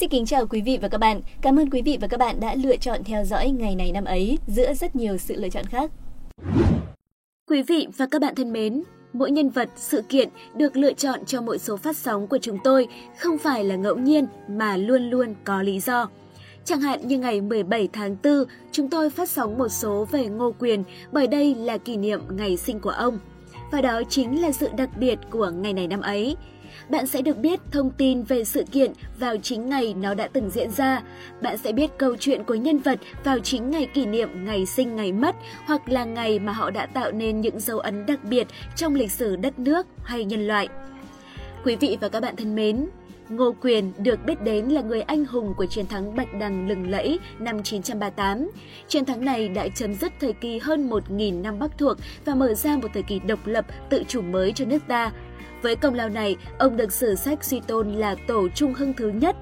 Xin kính chào quý vị và các bạn. Cảm ơn quý vị và các bạn đã lựa chọn theo dõi ngày này năm ấy giữa rất nhiều sự lựa chọn khác. Quý vị và các bạn thân mến, mỗi nhân vật, sự kiện được lựa chọn cho mỗi số phát sóng của chúng tôi không phải là ngẫu nhiên mà luôn luôn có lý do. Chẳng hạn như ngày 17 tháng 4, chúng tôi phát sóng một số về Ngô Quyền bởi đây là kỷ niệm ngày sinh của ông. Và đó chính là sự đặc biệt của ngày này năm ấy bạn sẽ được biết thông tin về sự kiện vào chính ngày nó đã từng diễn ra. Bạn sẽ biết câu chuyện của nhân vật vào chính ngày kỷ niệm ngày sinh ngày mất hoặc là ngày mà họ đã tạo nên những dấu ấn đặc biệt trong lịch sử đất nước hay nhân loại. Quý vị và các bạn thân mến, Ngô Quyền được biết đến là người anh hùng của chiến thắng Bạch Đằng lừng lẫy năm 938. Chiến thắng này đã chấm dứt thời kỳ hơn 1.000 năm Bắc thuộc và mở ra một thời kỳ độc lập tự chủ mới cho nước ta, với công lao này, ông được sử sách suy tôn là tổ trung hưng thứ nhất.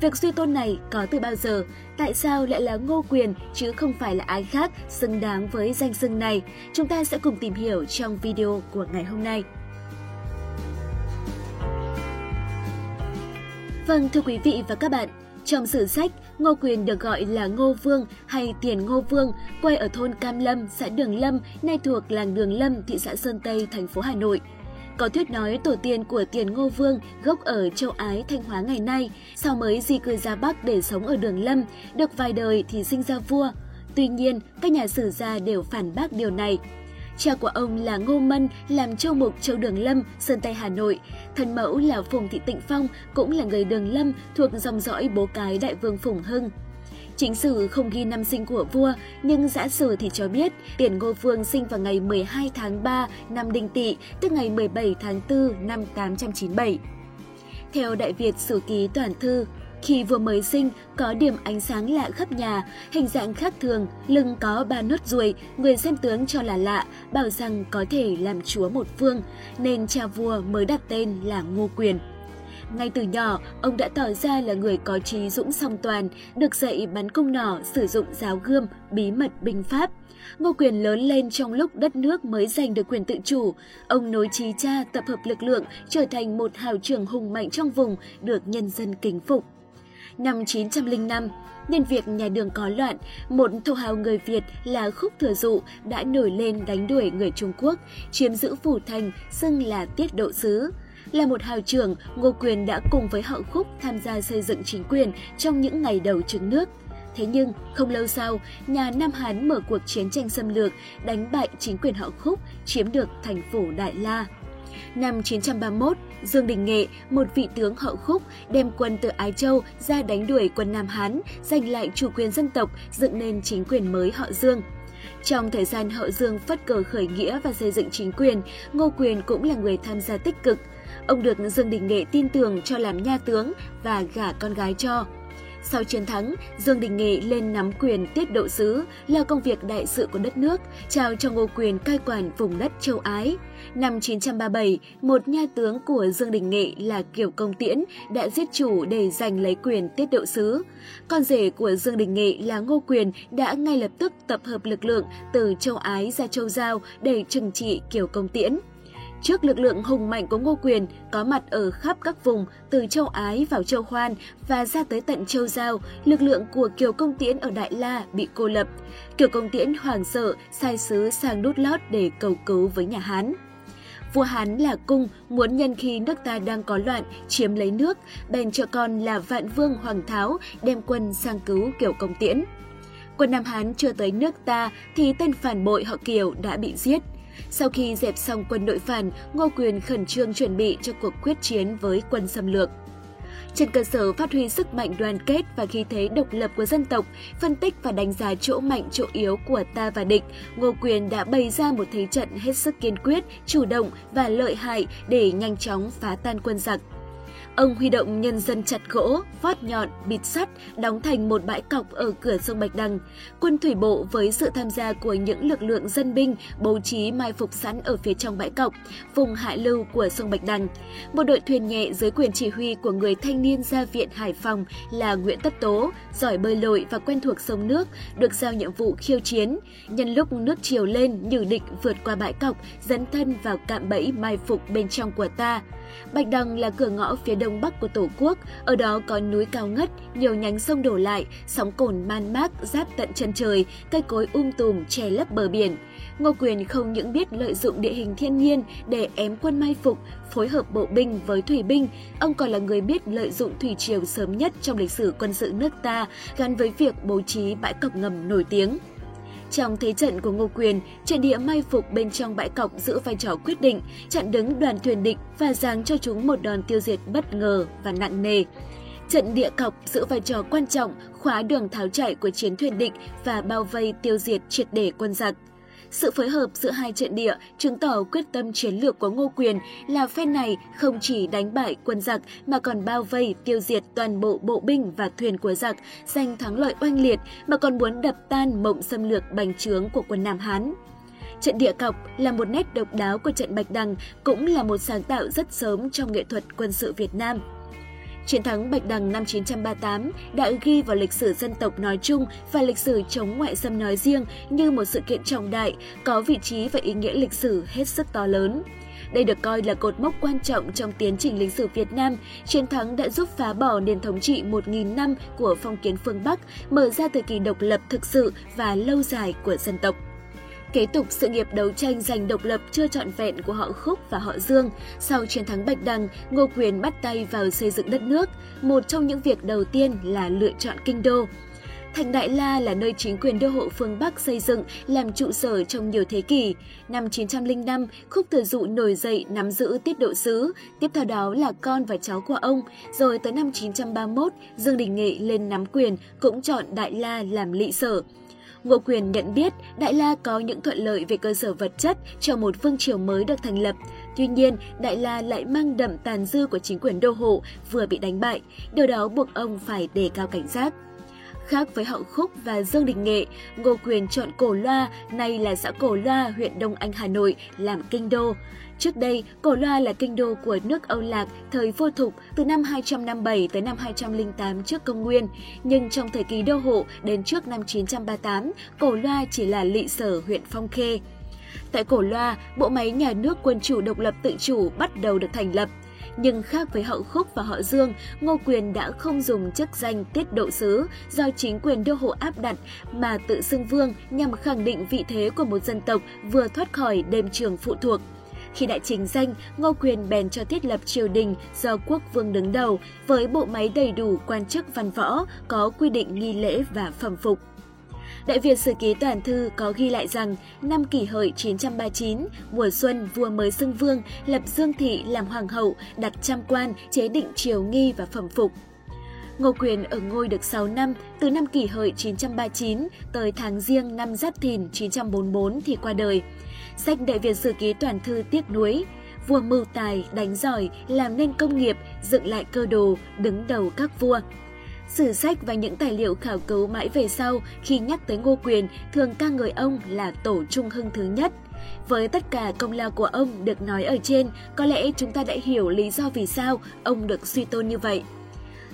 Việc suy tôn này có từ bao giờ? Tại sao lại là Ngô Quyền chứ không phải là ai khác xứng đáng với danh xưng này? Chúng ta sẽ cùng tìm hiểu trong video của ngày hôm nay. Vâng, thưa quý vị và các bạn, trong sử sách, Ngô Quyền được gọi là Ngô Vương hay Tiền Ngô Vương, quê ở thôn Cam Lâm, xã Đường Lâm, nay thuộc làng Đường Lâm, thị xã Sơn Tây, thành phố Hà Nội. Có thuyết nói tổ tiên của Tiền Ngô Vương gốc ở châu Ái, Thanh Hóa ngày nay, sau mới di cư ra Bắc để sống ở Đường Lâm, được vài đời thì sinh ra vua. Tuy nhiên, các nhà sử gia đều phản bác điều này. Cha của ông là Ngô Mân, làm châu mục châu Đường Lâm, Sơn Tây Hà Nội. Thân mẫu là Phùng Thị Tịnh Phong, cũng là người Đường Lâm thuộc dòng dõi bố cái đại vương Phùng Hưng. Chính sử không ghi năm sinh của vua, nhưng giả sử thì cho biết Tiền Ngô Vương sinh vào ngày 12 tháng 3 năm Đinh Tỵ, tức ngày 17 tháng 4 năm 897. Theo Đại Việt Sử Ký Toàn Thư, khi vua mới sinh, có điểm ánh sáng lạ khắp nhà, hình dạng khác thường, lưng có ba nốt ruồi, người xem tướng cho là lạ, bảo rằng có thể làm chúa một phương, nên cha vua mới đặt tên là Ngô Quyền. Ngay từ nhỏ, ông đã tỏ ra là người có trí dũng song toàn, được dạy bắn cung nỏ, sử dụng giáo gươm, bí mật binh pháp. Ngô Quyền lớn lên trong lúc đất nước mới giành được quyền tự chủ. Ông nối trí cha tập hợp lực lượng, trở thành một hào trưởng hùng mạnh trong vùng, được nhân dân kính phục. Năm 905, nhân việc nhà đường có loạn, một thổ hào người Việt là Khúc Thừa Dụ đã nổi lên đánh đuổi người Trung Quốc, chiếm giữ phủ thành, xưng là tiết độ sứ. Là một hào trưởng, Ngô Quyền đã cùng với họ Khúc tham gia xây dựng chính quyền trong những ngày đầu trứng nước. Thế nhưng, không lâu sau, nhà Nam Hán mở cuộc chiến tranh xâm lược, đánh bại chính quyền họ Khúc, chiếm được thành phố Đại La. Năm 931, Dương Đình Nghệ, một vị tướng Hậu Khúc, đem quân từ Ái Châu ra đánh đuổi quân Nam Hán, giành lại chủ quyền dân tộc, dựng nên chính quyền mới họ Dương. Trong thời gian họ Dương phất cờ khởi nghĩa và xây dựng chính quyền, Ngô Quyền cũng là người tham gia tích cực – Ông được Dương Đình Nghệ tin tưởng cho làm nha tướng và gả con gái cho. Sau chiến thắng, Dương Đình Nghệ lên nắm quyền tiết độ sứ là công việc đại sự của đất nước, trao cho Ngô Quyền cai quản vùng đất châu Ái. Năm 937, một nha tướng của Dương Đình Nghệ là Kiều Công Tiễn đã giết chủ để giành lấy quyền tiết độ sứ. Con rể của Dương Đình Nghệ là Ngô Quyền đã ngay lập tức tập hợp lực lượng từ châu Ái ra châu Giao để trừng trị Kiều Công Tiễn. Trước lực lượng hùng mạnh của Ngô Quyền có mặt ở khắp các vùng từ châu Ái vào châu Hoan và ra tới tận châu Giao, lực lượng của Kiều Công Tiễn ở Đại La bị cô lập. Kiều Công Tiễn hoảng sợ sai sứ sang đút lót để cầu cứu với nhà Hán. Vua Hán là cung muốn nhân khi nước ta đang có loạn chiếm lấy nước, bèn cho con là Vạn Vương Hoàng Tháo đem quân sang cứu Kiều Công Tiễn. Quân Nam Hán chưa tới nước ta thì tên phản bội họ Kiều đã bị giết. Sau khi dẹp xong quân nội phản, Ngô Quyền khẩn trương chuẩn bị cho cuộc quyết chiến với quân xâm lược. Trên cơ sở phát huy sức mạnh đoàn kết và khí thế độc lập của dân tộc, phân tích và đánh giá chỗ mạnh chỗ yếu của ta và địch, Ngô Quyền đã bày ra một thế trận hết sức kiên quyết, chủ động và lợi hại để nhanh chóng phá tan quân giặc. Ông huy động nhân dân chặt gỗ, vót nhọn, bịt sắt, đóng thành một bãi cọc ở cửa sông Bạch Đằng. Quân thủy bộ với sự tham gia của những lực lượng dân binh bố trí mai phục sẵn ở phía trong bãi cọc, vùng hạ lưu của sông Bạch Đằng. Một đội thuyền nhẹ dưới quyền chỉ huy của người thanh niên gia viện Hải Phòng là Nguyễn Tất Tố, giỏi bơi lội và quen thuộc sông nước, được giao nhiệm vụ khiêu chiến. Nhân lúc nước chiều lên, nhử địch vượt qua bãi cọc, dấn thân vào cạm bẫy mai phục bên trong của ta. Bạch Đằng là cửa ngõ phía đông bắc của Tổ quốc, ở đó có núi cao ngất, nhiều nhánh sông đổ lại, sóng cồn man mác giáp tận chân trời, cây cối um tùm che lấp bờ biển. Ngô Quyền không những biết lợi dụng địa hình thiên nhiên để ém quân mai phục, phối hợp bộ binh với thủy binh, ông còn là người biết lợi dụng thủy triều sớm nhất trong lịch sử quân sự nước ta gắn với việc bố trí bãi cọc ngầm nổi tiếng. Trong thế trận của Ngô Quyền, trận địa mai phục bên trong bãi cọc giữ vai trò quyết định, chặn đứng đoàn thuyền địch và giáng cho chúng một đòn tiêu diệt bất ngờ và nặng nề. Trận địa cọc giữ vai trò quan trọng khóa đường tháo chạy của chiến thuyền địch và bao vây tiêu diệt triệt để quân giặc. Sự phối hợp giữa hai trận địa chứng tỏ quyết tâm chiến lược của Ngô Quyền là phe này không chỉ đánh bại quân giặc mà còn bao vây tiêu diệt toàn bộ bộ binh và thuyền của giặc, giành thắng lợi oanh liệt mà còn muốn đập tan mộng xâm lược bành trướng của quân Nam Hán. Trận địa cọc là một nét độc đáo của trận Bạch Đằng, cũng là một sáng tạo rất sớm trong nghệ thuật quân sự Việt Nam. Chiến thắng Bạch Đằng năm 1938 đã ghi vào lịch sử dân tộc nói chung và lịch sử chống ngoại xâm nói riêng như một sự kiện trọng đại, có vị trí và ý nghĩa lịch sử hết sức to lớn. Đây được coi là cột mốc quan trọng trong tiến trình lịch sử Việt Nam. Chiến thắng đã giúp phá bỏ nền thống trị 1.000 năm của phong kiến phương Bắc, mở ra thời kỳ độc lập thực sự và lâu dài của dân tộc kế tục sự nghiệp đấu tranh giành độc lập chưa trọn vẹn của họ Khúc và họ Dương. Sau chiến thắng Bạch Đằng, Ngô Quyền bắt tay vào xây dựng đất nước. Một trong những việc đầu tiên là lựa chọn kinh đô. Thành Đại La là nơi chính quyền đô hộ phương Bắc xây dựng làm trụ sở trong nhiều thế kỷ. Năm 905, Khúc Thừa Dụ nổi dậy nắm giữ tiết độ sứ, tiếp theo đó là con và cháu của ông. Rồi tới năm 931, Dương Đình Nghệ lên nắm quyền, cũng chọn Đại La làm lỵ sở. Ngô Quyền nhận biết Đại La có những thuận lợi về cơ sở vật chất cho một vương triều mới được thành lập. Tuy nhiên, Đại La lại mang đậm tàn dư của chính quyền đô hộ vừa bị đánh bại, điều đó buộc ông phải đề cao cảnh giác. Khác với Hậu Khúc và Dương Đình Nghệ, Ngô Quyền chọn Cổ Loa, nay là xã Cổ Loa, huyện Đông Anh, Hà Nội, làm kinh đô. Trước đây, Cổ Loa là kinh đô của nước Âu Lạc thời vô thục từ năm 257 tới năm 208 trước công nguyên, nhưng trong thời kỳ đô hộ đến trước năm 938, Cổ Loa chỉ là lỵ sở huyện Phong Khê. Tại Cổ Loa, bộ máy nhà nước quân chủ độc lập tự chủ bắt đầu được thành lập. Nhưng khác với hậu khúc và họ Dương, Ngô Quyền đã không dùng chức danh tiết độ sứ do chính quyền đô hộ áp đặt mà tự xưng vương nhằm khẳng định vị thế của một dân tộc vừa thoát khỏi đêm trường phụ thuộc. Khi đại trình danh, Ngô Quyền bèn cho thiết lập triều đình do quốc vương đứng đầu với bộ máy đầy đủ quan chức văn võ, có quy định nghi lễ và phẩm phục. Đại Việt Sử Ký Toàn Thư có ghi lại rằng năm kỷ hợi 939, mùa xuân vua mới xưng vương, lập Dương Thị làm hoàng hậu, đặt trăm quan, chế định triều nghi và phẩm phục. Ngô Quyền ở ngôi được 6 năm, từ năm kỷ hợi 939 tới tháng riêng năm Giáp Thìn 944 thì qua đời. Sách Đại Việt Sử Ký Toàn Thư tiếc nuối, vua mưu tài, đánh giỏi, làm nên công nghiệp, dựng lại cơ đồ, đứng đầu các vua. Sử sách và những tài liệu khảo cứu mãi về sau khi nhắc tới Ngô Quyền thường ca ngợi ông là tổ trung hưng thứ nhất. Với tất cả công lao của ông được nói ở trên, có lẽ chúng ta đã hiểu lý do vì sao ông được suy tôn như vậy.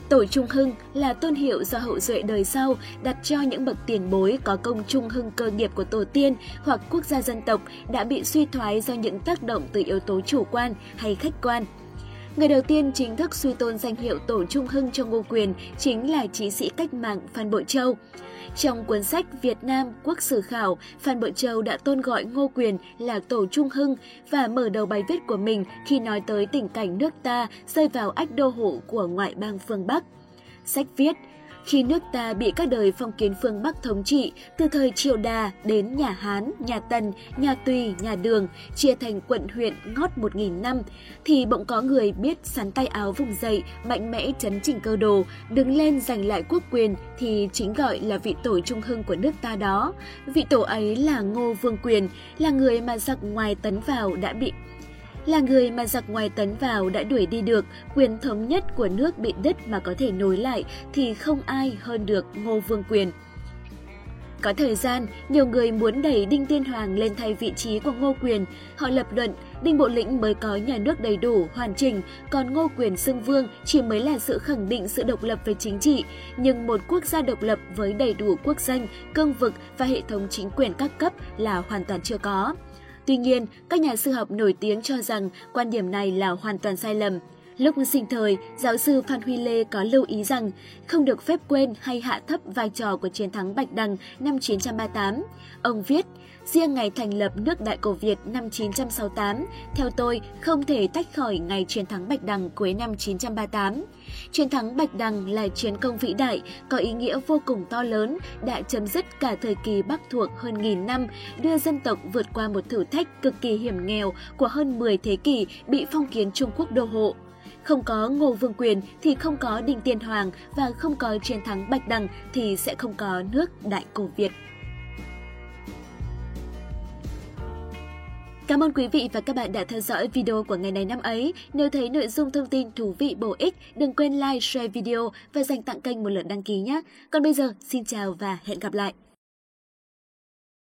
Tổ Trung Hưng là tôn hiệu do hậu duệ đời sau đặt cho những bậc tiền bối có công trung hưng cơ nghiệp của tổ tiên hoặc quốc gia dân tộc đã bị suy thoái do những tác động từ yếu tố chủ quan hay khách quan. Người đầu tiên chính thức suy tôn danh hiệu Tổ Trung Hưng cho Ngô Quyền chính là trí sĩ cách mạng Phan Bội Châu. Trong cuốn sách Việt Nam Quốc sử khảo, Phan Bội Châu đã tôn gọi Ngô Quyền là Tổ Trung Hưng và mở đầu bài viết của mình khi nói tới tình cảnh nước ta rơi vào ách đô hộ của ngoại bang phương Bắc. Sách viết, khi nước ta bị các đời phong kiến phương Bắc thống trị, từ thời triều Đà đến nhà Hán, nhà Tần, nhà Tùy, nhà Đường, chia thành quận huyện ngót một nghìn năm, thì bỗng có người biết sắn tay áo vùng dậy, mạnh mẽ chấn chỉnh cơ đồ, đứng lên giành lại quốc quyền thì chính gọi là vị tổ trung hưng của nước ta đó. Vị tổ ấy là Ngô Vương Quyền, là người mà giặc ngoài tấn vào đã bị là người mà giặc ngoài tấn vào đã đuổi đi được, quyền thống nhất của nước bị đứt mà có thể nối lại thì không ai hơn được Ngô Vương Quyền. Có thời gian, nhiều người muốn đẩy Đinh Tiên Hoàng lên thay vị trí của Ngô Quyền. Họ lập luận Đinh Bộ Lĩnh mới có nhà nước đầy đủ, hoàn chỉnh, còn Ngô Quyền xưng vương chỉ mới là sự khẳng định sự độc lập về chính trị. Nhưng một quốc gia độc lập với đầy đủ quốc danh, cương vực và hệ thống chính quyền các cấp là hoàn toàn chưa có. Tuy nhiên, các nhà sư học nổi tiếng cho rằng quan điểm này là hoàn toàn sai lầm. Lúc sinh thời, giáo sư Phan Huy Lê có lưu ý rằng không được phép quên hay hạ thấp vai trò của chiến thắng Bạch Đằng năm 938. Ông viết, riêng ngày thành lập nước Đại Cổ Việt năm 968, theo tôi không thể tách khỏi ngày chiến thắng Bạch Đằng cuối năm 938. Chiến thắng Bạch Đằng là chiến công vĩ đại, có ý nghĩa vô cùng to lớn, đã chấm dứt cả thời kỳ Bắc thuộc hơn nghìn năm, đưa dân tộc vượt qua một thử thách cực kỳ hiểm nghèo của hơn 10 thế kỷ bị phong kiến Trung Quốc đô hộ. Không có Ngô Vương Quyền thì không có Đinh Tiên Hoàng và không có chiến thắng Bạch Đằng thì sẽ không có nước Đại Cổ Việt. Cảm ơn quý vị và các bạn đã theo dõi video của ngày này năm ấy. Nếu thấy nội dung thông tin thú vị bổ ích, đừng quên like, share video và dành tặng kênh một lượt đăng ký nhé. Còn bây giờ, xin chào và hẹn gặp lại!